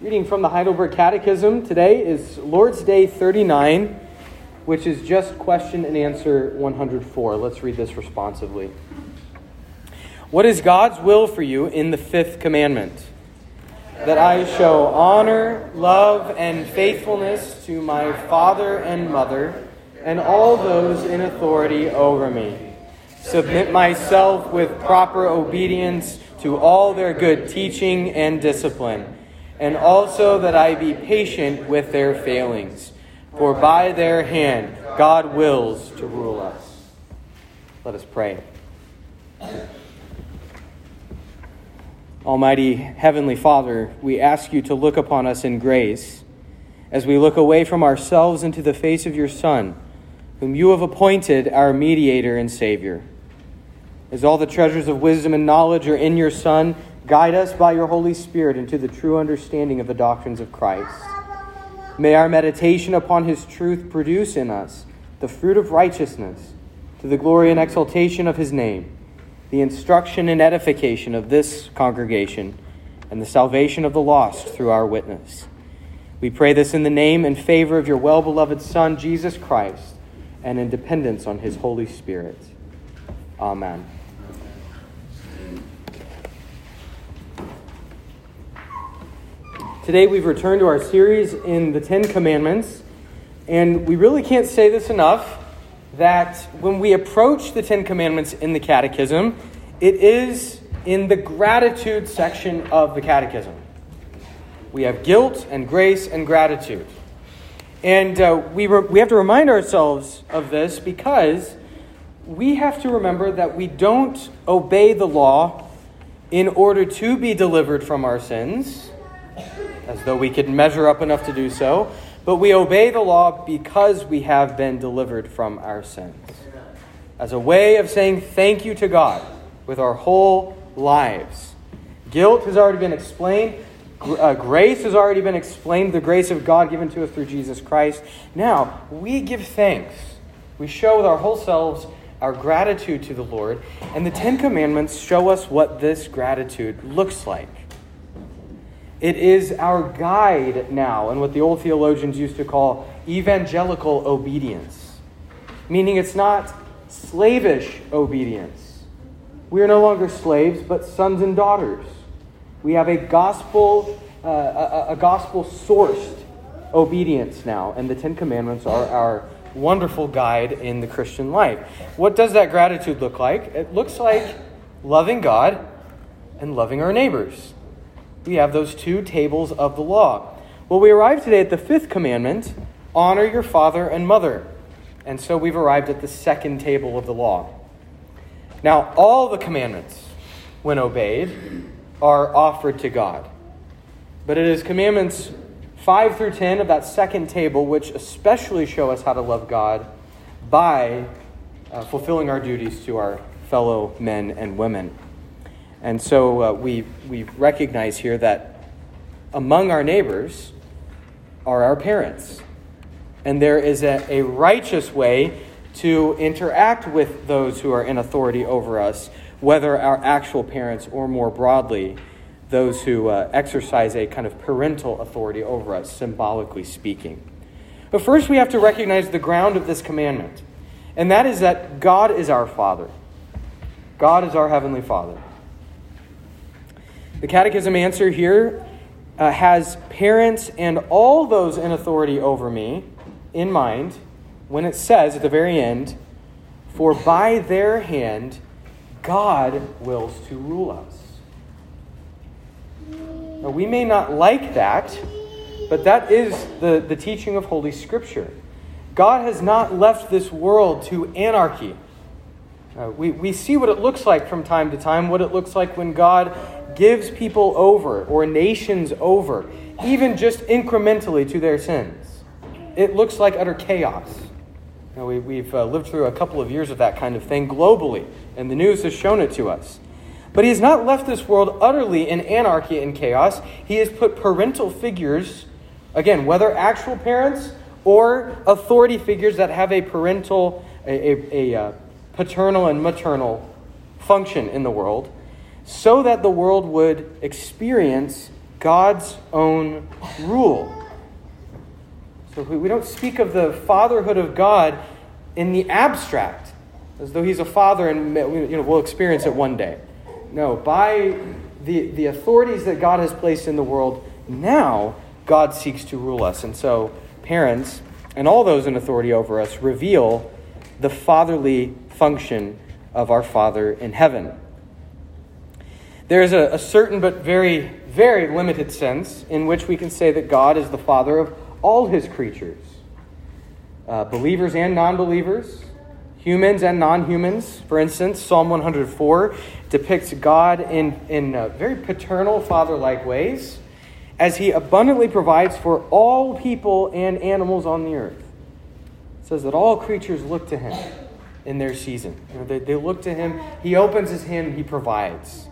Reading from the Heidelberg Catechism today is Lord's Day 39, which is just question and answer 104. Let's read this responsively. What is God's will for you in the fifth commandment? That I show honor, love, and faithfulness to my father and mother and all those in authority over me. Submit myself with proper obedience to all their good teaching and discipline and also that I be patient with their failings. For by their hand God wills to rule us. Let us pray. Almighty Heavenly Father, we ask you to look upon us in grace as we look away from ourselves into the face of your Son, whom you have appointed our mediator and Savior. As all the treasures of wisdom and knowledge are in your Son, Guide us by your Holy Spirit into the true understanding of the doctrines of Christ. May our meditation upon his truth produce in us the fruit of righteousness to the glory and exaltation of his name, the instruction and edification of this congregation, and the salvation of the lost through our witness. We pray this in the name and favor of your well beloved Son, Jesus Christ, and in dependence on his Holy Spirit. Amen. Today we've returned to our series in the Ten Commandments, and we really can't say this enough that when we approach the Ten Commandments in the Catechism, it is in the gratitude section of the Catechism. We have guilt and grace and gratitude. And uh, we, re- we have to remind ourselves of this because we have to remember that we don't obey the law in order to be delivered from our sins as though we could measure up enough to do so, but we obey the law because we have been delivered from our sins. As a way of saying thank you to God with our whole lives. Guilt has already been explained. Uh, grace has already been explained, the grace of God given to us through Jesus Christ. Now, we give thanks. We show with our whole selves our gratitude to the Lord, and the Ten Commandments show us what this gratitude looks like. It is our guide now and what the old theologians used to call evangelical obedience, meaning it's not slavish obedience. We are no longer slaves, but sons and daughters. We have a gospel, uh, a, a gospel sourced obedience now, and the Ten Commandments are our wonderful guide in the Christian life. What does that gratitude look like? It looks like loving God and loving our neighbors we have those two tables of the law. Well, we arrive today at the fifth commandment honor your father and mother. And so we've arrived at the second table of the law. Now, all the commandments, when obeyed, are offered to God. But it is commandments 5 through 10 of that second table which especially show us how to love God by uh, fulfilling our duties to our fellow men and women. And so uh, we, we recognize here that among our neighbors are our parents. And there is a, a righteous way to interact with those who are in authority over us, whether our actual parents or more broadly, those who uh, exercise a kind of parental authority over us, symbolically speaking. But first, we have to recognize the ground of this commandment, and that is that God is our Father. God is our Heavenly Father. The Catechism answer here uh, has parents and all those in authority over me in mind when it says at the very end, For by their hand God wills to rule us. Now, we may not like that, but that is the, the teaching of Holy Scripture. God has not left this world to anarchy. Uh, we, we see what it looks like from time to time, what it looks like when God gives people over or nations over, even just incrementally to their sins. It looks like utter chaos. We, have uh, lived through a couple of years of that kind of thing globally, and the news has shown it to us. But he has not left this world utterly in anarchy and chaos. He has put parental figures, again, whether actual parents or authority figures that have a parental, a, a, a uh, paternal and maternal function in the world, so that the world would experience God's own rule. So we don't speak of the fatherhood of God in the abstract, as though he's a father and you know, we'll experience it one day. No, by the, the authorities that God has placed in the world, now God seeks to rule us. And so, parents and all those in authority over us reveal the fatherly function of our Father in heaven. There is a, a certain but very, very limited sense in which we can say that God is the Father of all his creatures uh, believers and non believers, humans and non humans. For instance, Psalm 104 depicts God in, in uh, very paternal, father like ways as he abundantly provides for all people and animals on the earth. It says that all creatures look to him in their season. You know, they, they look to him, he opens his hand, he provides.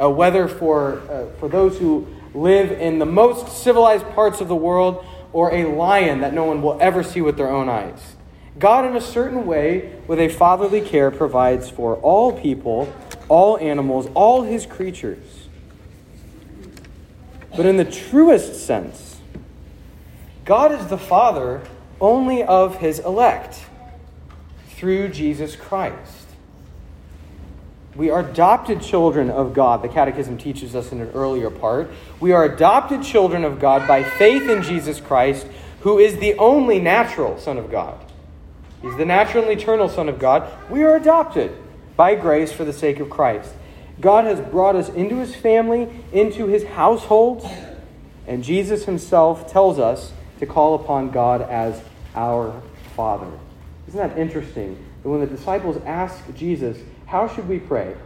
Uh, whether for, uh, for those who live in the most civilized parts of the world or a lion that no one will ever see with their own eyes. God, in a certain way, with a fatherly care, provides for all people, all animals, all his creatures. But in the truest sense, God is the Father only of his elect through Jesus Christ. We are adopted children of God, the Catechism teaches us in an earlier part. We are adopted children of God by faith in Jesus Christ, who is the only natural Son of God. He's the natural and eternal Son of God. We are adopted by grace for the sake of Christ. God has brought us into his family, into his household, and Jesus himself tells us to call upon God as our Father. Isn't that interesting? That when the disciples ask Jesus, how should we pray?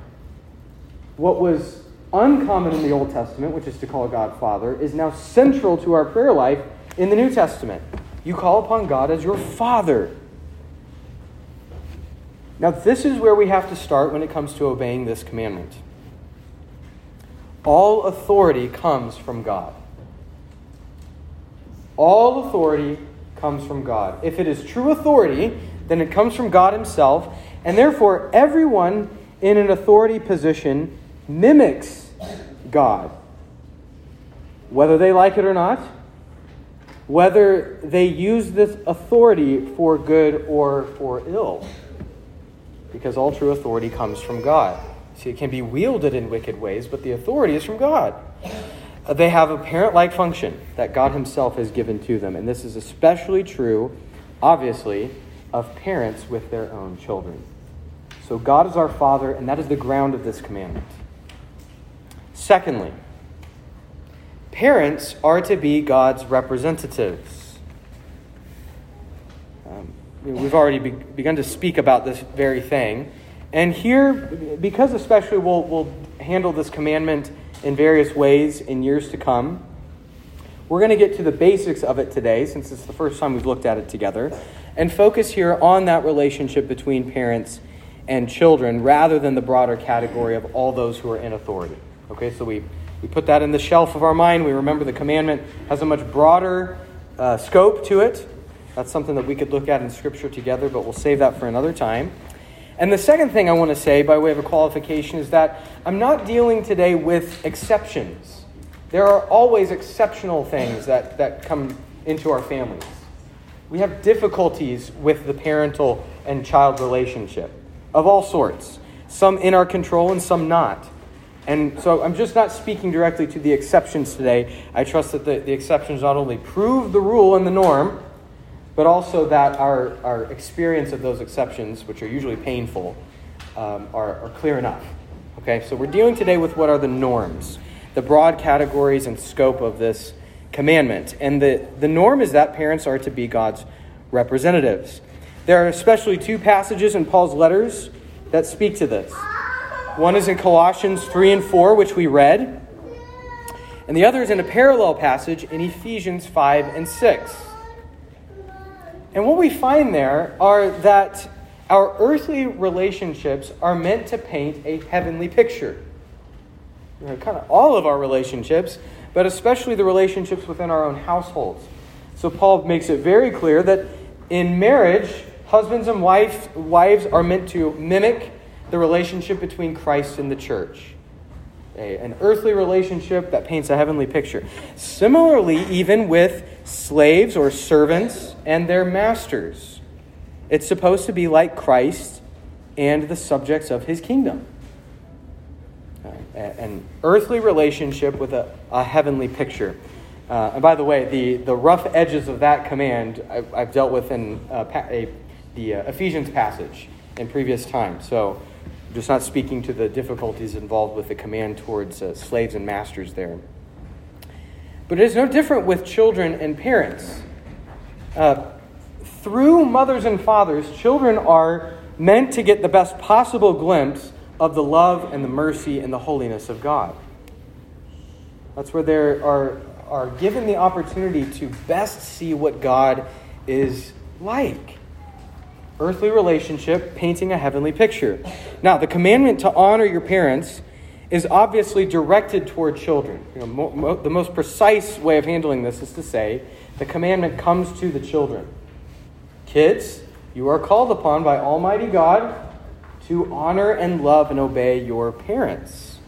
What was uncommon in the Old Testament, which is to call God Father, is now central to our prayer life in the New Testament. You call upon God as your Father. Now, this is where we have to start when it comes to obeying this commandment. All authority comes from God. All authority comes from God. If it is true authority, then it comes from God Himself, and therefore, everyone in an authority position mimics God. Whether they like it or not, whether they use this authority for good or for ill. Because all true authority comes from God. See, it can be wielded in wicked ways, but the authority is from God. They have a parent like function that God Himself has given to them. And this is especially true, obviously, of parents with their own children. So God is our Father, and that is the ground of this commandment. Secondly, parents are to be God's representatives. Um, we've already be- begun to speak about this very thing. And here, because especially we'll, we'll handle this commandment in various ways in years to come, we're going to get to the basics of it today, since it's the first time we've looked at it together, and focus here on that relationship between parents and children rather than the broader category of all those who are in authority. Okay, so we, we put that in the shelf of our mind. We remember the commandment has a much broader uh, scope to it. That's something that we could look at in Scripture together, but we'll save that for another time. And the second thing I want to say, by way of a qualification, is that I'm not dealing today with exceptions. There are always exceptional things that, that come into our families. We have difficulties with the parental and child relationship of all sorts, some in our control and some not. And so I'm just not speaking directly to the exceptions today. I trust that the, the exceptions not only prove the rule and the norm, but also that our, our experience of those exceptions, which are usually painful, um, are, are clear enough. Okay, so we're dealing today with what are the norms, the broad categories and scope of this commandment. And the, the norm is that parents are to be God's representatives. There are especially two passages in Paul's letters that speak to this. One is in Colossians 3 and 4, which we read, and the other is in a parallel passage in Ephesians 5 and 6. And what we find there are that our earthly relationships are meant to paint a heavenly picture. Kind of all of our relationships, but especially the relationships within our own households. So Paul makes it very clear that in marriage, Husbands and wife, wives are meant to mimic the relationship between Christ and the church. a, an earthly relationship that paints a heavenly picture. Similarly, even with slaves or servants and their masters, it's supposed to be like Christ and the subjects of his kingdom. Uh, an earthly relationship with a, a heavenly picture. Uh, and by the way, the, the rough edges of that command I've, I've dealt with in uh, a, the uh, Ephesians passage in previous time. So just not speaking to the difficulties involved with the command towards uh, slaves and masters there. But it is no different with children and parents. Uh, through mothers and fathers, children are meant to get the best possible glimpse of the love and the mercy and the holiness of God. That's where they are, are given the opportunity to best see what God is like. Earthly relationship painting a heavenly picture. Now, the commandment to honor your parents is obviously directed toward children. You know, mo- mo- the most precise way of handling this is to say the commandment comes to the children. Kids, you are called upon by Almighty God to honor and love and obey your parents.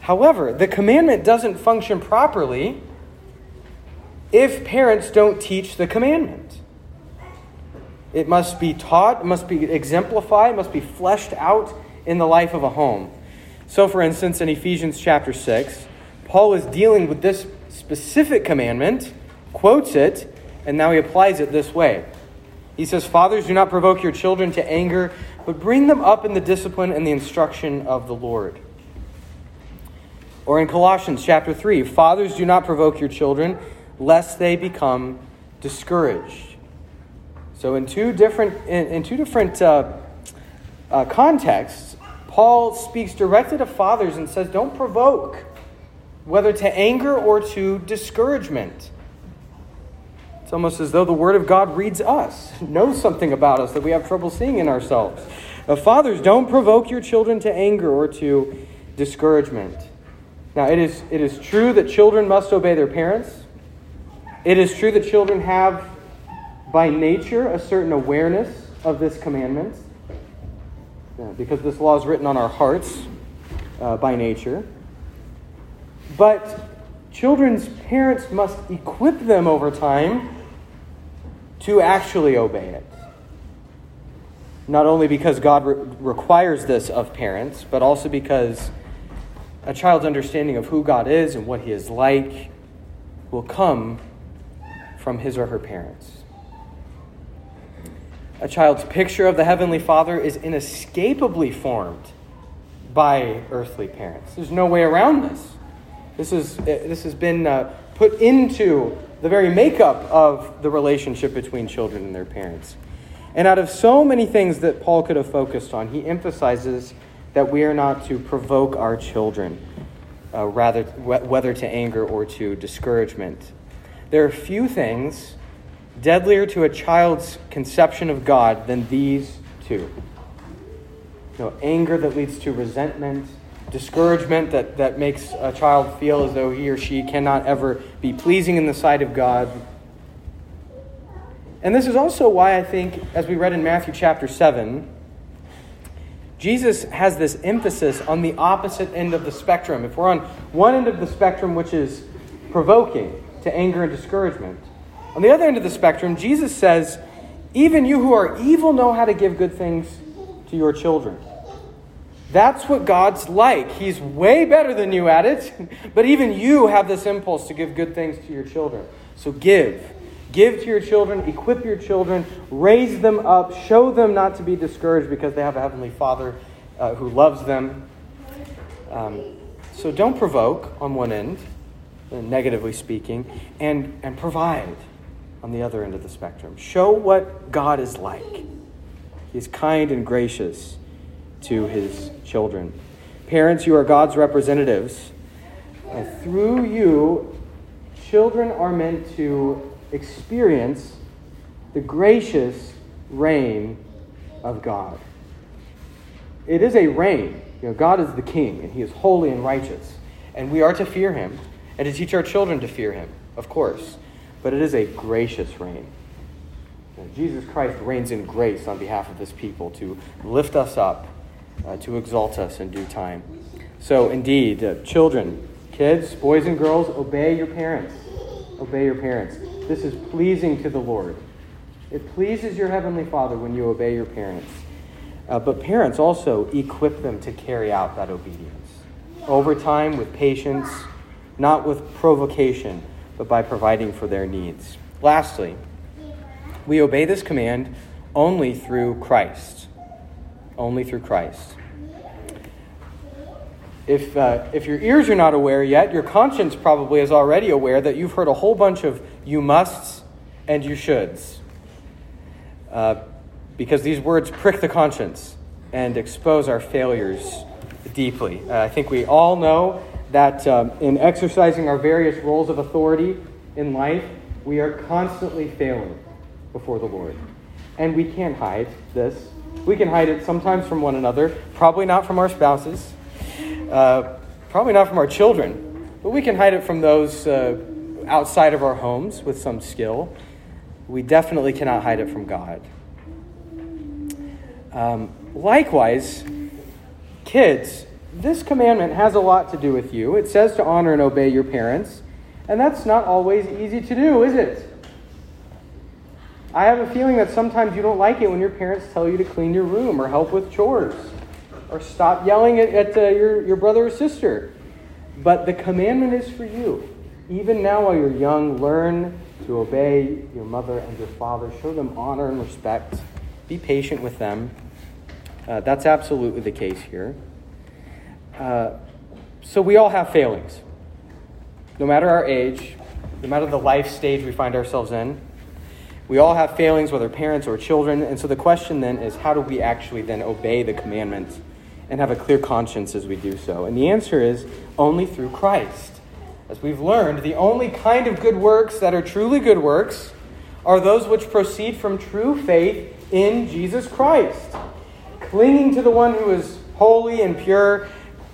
However, the commandment doesn't function properly if parents don't teach the commandment. It must be taught, it must be exemplified, it must be fleshed out in the life of a home. So, for instance, in Ephesians chapter 6, Paul is dealing with this specific commandment, quotes it, and now he applies it this way. He says, Fathers, do not provoke your children to anger, but bring them up in the discipline and the instruction of the Lord. Or in Colossians chapter 3, Fathers, do not provoke your children, lest they become discouraged. So, in two different, in, in two different uh, uh, contexts, Paul speaks directly to fathers and says, Don't provoke, whether to anger or to discouragement. It's almost as though the Word of God reads us, knows something about us that we have trouble seeing in ourselves. Uh, fathers, don't provoke your children to anger or to discouragement. Now, it is, it is true that children must obey their parents. It is true that children have, by nature, a certain awareness of this commandment, because this law is written on our hearts uh, by nature. But children's parents must equip them over time to actually obey it. Not only because God re- requires this of parents, but also because a child's understanding of who God is and what he is like will come from his or her parents. A child's picture of the Heavenly Father is inescapably formed by earthly parents. There's no way around this. This, is, this has been uh, put into the very makeup of the relationship between children and their parents. And out of so many things that Paul could have focused on, he emphasizes that we are not to provoke our children, uh, rather, whether to anger or to discouragement. There are few things deadlier to a child's conception of God than these two. Know, anger that leads to resentment, discouragement that, that makes a child feel as though he or she cannot ever be pleasing in the sight of God. And this is also why I think, as we read in Matthew chapter 7, Jesus has this emphasis on the opposite end of the spectrum. If we're on one end of the spectrum, which is provoking to anger and discouragement, on the other end of the spectrum, Jesus says, Even you who are evil know how to give good things to your children. That's what God's like. He's way better than you at it, but even you have this impulse to give good things to your children. So give. Give to your children, equip your children, raise them up, show them not to be discouraged because they have a Heavenly Father uh, who loves them. Um, so don't provoke on one end, uh, negatively speaking, and, and provide on the other end of the spectrum. Show what God is like. He's kind and gracious to his children. Parents, you are God's representatives. And through you, children are meant to experience the gracious reign of God. It is a reign. You know, God is the king, and he is holy and righteous. And we are to fear him and to teach our children to fear him, of course. But it is a gracious reign. Jesus Christ reigns in grace on behalf of his people to lift us up, uh, to exalt us in due time. So, indeed, uh, children, kids, boys and girls, obey your parents. Obey your parents. This is pleasing to the Lord. It pleases your Heavenly Father when you obey your parents. Uh, but parents also equip them to carry out that obedience. Over time, with patience, not with provocation, but by providing for their needs. Lastly, we obey this command only through Christ. Only through Christ. If, uh, if your ears are not aware yet, your conscience probably is already aware that you've heard a whole bunch of you musts and you shoulds. Uh, because these words prick the conscience and expose our failures deeply. Uh, I think we all know that um, in exercising our various roles of authority in life, we are constantly failing before the Lord. And we can't hide this. We can hide it sometimes from one another, probably not from our spouses, uh, probably not from our children, but we can hide it from those uh, outside of our homes with some skill. We definitely cannot hide it from God. Um, likewise, kids, this commandment has a lot to do with you. It says to honor and obey your parents, and that's not always easy to do, is it? I have a feeling that sometimes you don't like it when your parents tell you to clean your room or help with chores or stop yelling at, at uh, your, your brother or sister. But the commandment is for you. Even now, while you're young, learn to obey your mother and your father. Show them honor and respect. Be patient with them. Uh, that's absolutely the case here. Uh, so we all have failings, no matter our age, no matter the life stage we find ourselves in. We all have failings, whether parents or children. And so the question then is how do we actually then obey the commandments and have a clear conscience as we do so? And the answer is only through Christ. As we've learned, the only kind of good works that are truly good works are those which proceed from true faith in Jesus Christ. Clinging to the one who is holy and pure,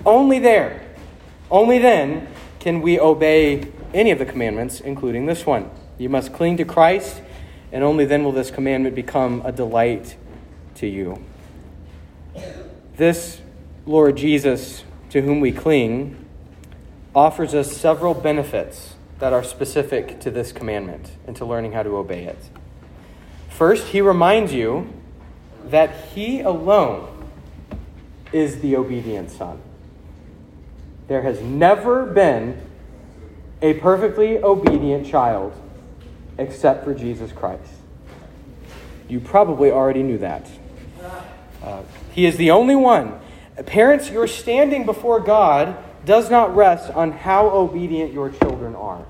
only there, only then can we obey any of the commandments, including this one. You must cling to Christ, and only then will this commandment become a delight to you. This Lord Jesus, to whom we cling, offers us several benefits that are specific to this commandment and to learning how to obey it. First, he reminds you that he alone is the obedient son. There has never been a perfectly obedient child except for Jesus Christ. You probably already knew that. Uh, he is the only one. Parents, you're standing before God does not rest on how obedient your children are.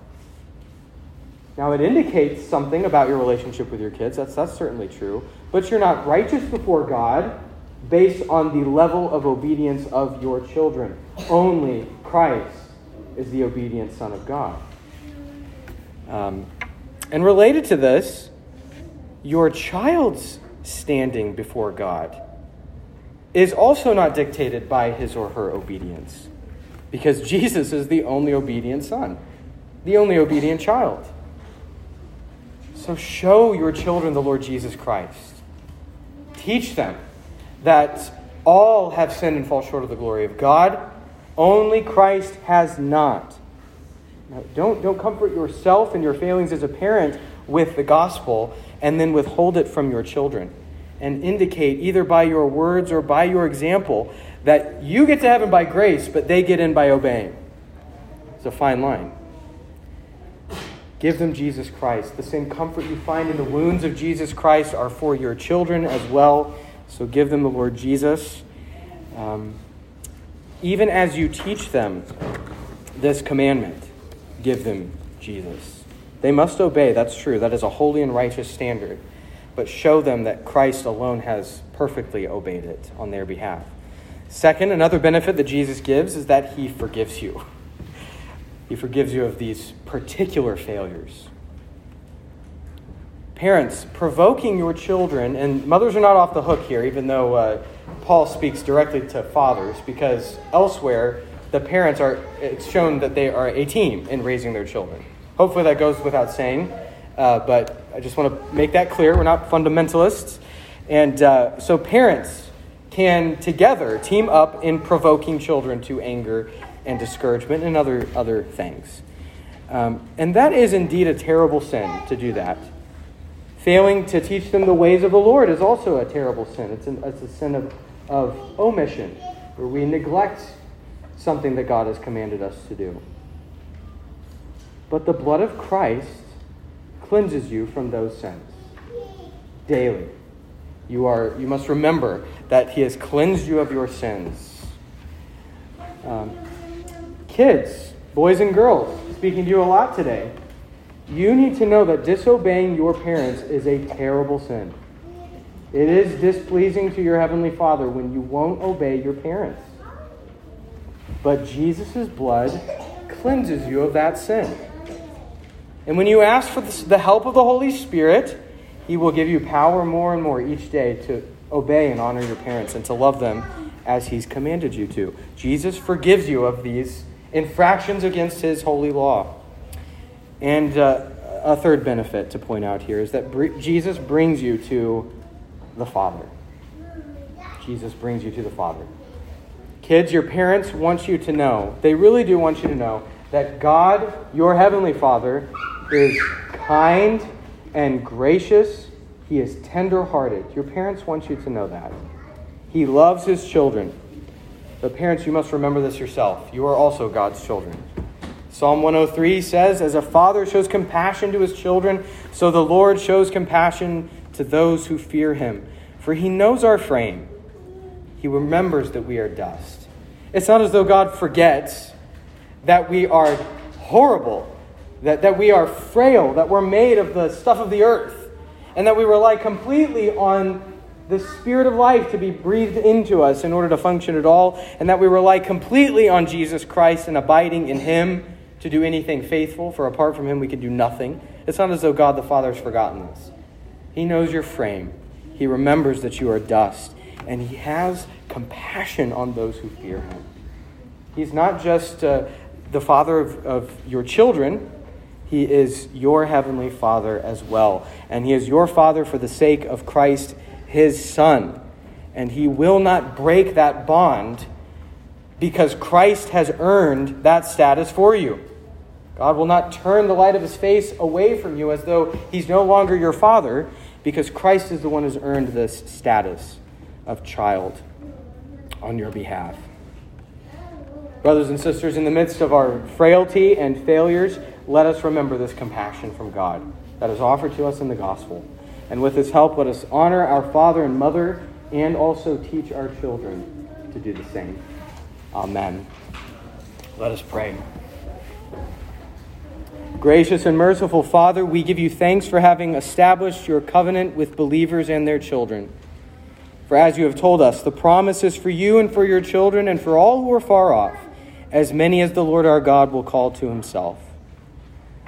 Now, it indicates something about your relationship with your kids. That's, that's certainly true. But you're not righteous before God based on the level of obedience of your children. Only Christ is the obedient Son of God. Um, and related to this, your child's standing before God is also not dictated by his or her obedience because Jesus is the only obedient son, the only obedient child. So show your children the Lord Jesus Christ. Teach them that all have sinned and fall short of the glory of God. Only Christ has not. Now, don't, don't comfort yourself and your failings as a parent with the gospel and then withhold it from your children and indicate, either by your words or by your example, that you get to heaven by grace, but they get in by obeying. It's a fine line. Give them Jesus Christ. The same comfort you find in the wounds of Jesus Christ are for your children as well. So give them the Lord Jesus. Um, even as you teach them this commandment, give them Jesus. They must obey, that's true. That is a holy and righteous standard. But show them that Christ alone has perfectly obeyed it on their behalf. Second, another benefit that Jesus gives is that he forgives you. He forgives you of these particular failures. Parents, provoking your children, and mothers are not off the hook here, even though uh, Paul speaks directly to fathers, because elsewhere the parents are, it's shown that they are a team in raising their children. Hopefully that goes without saying, uh, but I just want to make that clear. We're not fundamentalists. And uh, so, parents, can together team up in provoking children to anger and discouragement and other, other things. Um, and that is indeed a terrible sin to do that. Failing to teach them the ways of the Lord is also a terrible sin. It's, an, it's a sin of, of omission, where we neglect something that God has commanded us to do. But the blood of Christ cleanses you from those sins daily. You, are, you must remember that He has cleansed you of your sins. Um, kids, boys and girls, speaking to you a lot today. You need to know that disobeying your parents is a terrible sin. It is displeasing to your Heavenly Father when you won't obey your parents. But Jesus' blood cleanses you of that sin. And when you ask for the help of the Holy Spirit, He will give you power more and more each day to obey and honor your parents and to love them as He's commanded you to. Jesus forgives you of these infractions against His holy law. And uh, a third benefit to point out here is that br- Jesus brings you to the Father. Jesus brings you to the Father. Kids, your parents want you to know, they really do want you to know, that God, your Heavenly Father, is kind and gracious. He is tender hearted. Your parents want you to know that. He loves His children. But, parents, you must remember this yourself. You are also God's children. Psalm 103 says, As a father shows compassion to his children, so the Lord shows compassion to those who fear him. For he knows our frame, he remembers that we are dust. It's not as though God forgets that we are horrible, that, that we are frail, that we're made of the stuff of the earth, and that we rely completely on the spirit of life to be breathed into us in order to function at all, and that we rely completely on Jesus Christ and abiding in him to do anything faithful, for apart from him we can do nothing. It's not as though God the Father has forgotten this. He knows your frame, He remembers that you are dust, and He has compassion on those who fear Him. He's not just uh, the Father of, of your children, He is your Heavenly Father as well. And He is your Father for the sake of Christ, His Son. And He will not break that bond because Christ has earned that status for you. God will not turn the light of his face away from you as though he's no longer your father, because Christ is the one who's earned this status of child on your behalf. Brothers and sisters, in the midst of our frailty and failures, let us remember this compassion from God that is offered to us in the gospel. And with his help, let us honor our father and mother and also teach our children to do the same. Amen. Let us pray. Gracious and merciful Father, we give you thanks for having established your covenant with believers and their children. For as you have told us, the promise is for you and for your children and for all who are far off, as many as the Lord our God will call to himself.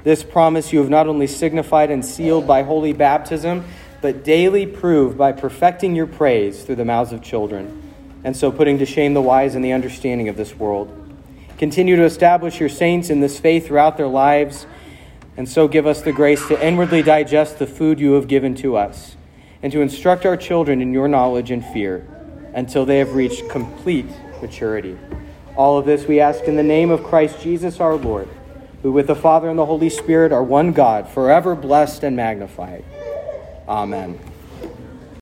This promise you have not only signified and sealed by holy baptism, but daily proved by perfecting your praise through the mouths of children, and so putting to shame the wise and the understanding of this world. Continue to establish your saints in this faith throughout their lives and so give us the grace to inwardly digest the food you have given to us, and to instruct our children in your knowledge and fear until they have reached complete maturity. All of this we ask in the name of Christ Jesus our Lord, who with the Father and the Holy Spirit are one God, forever blessed and magnified. Amen.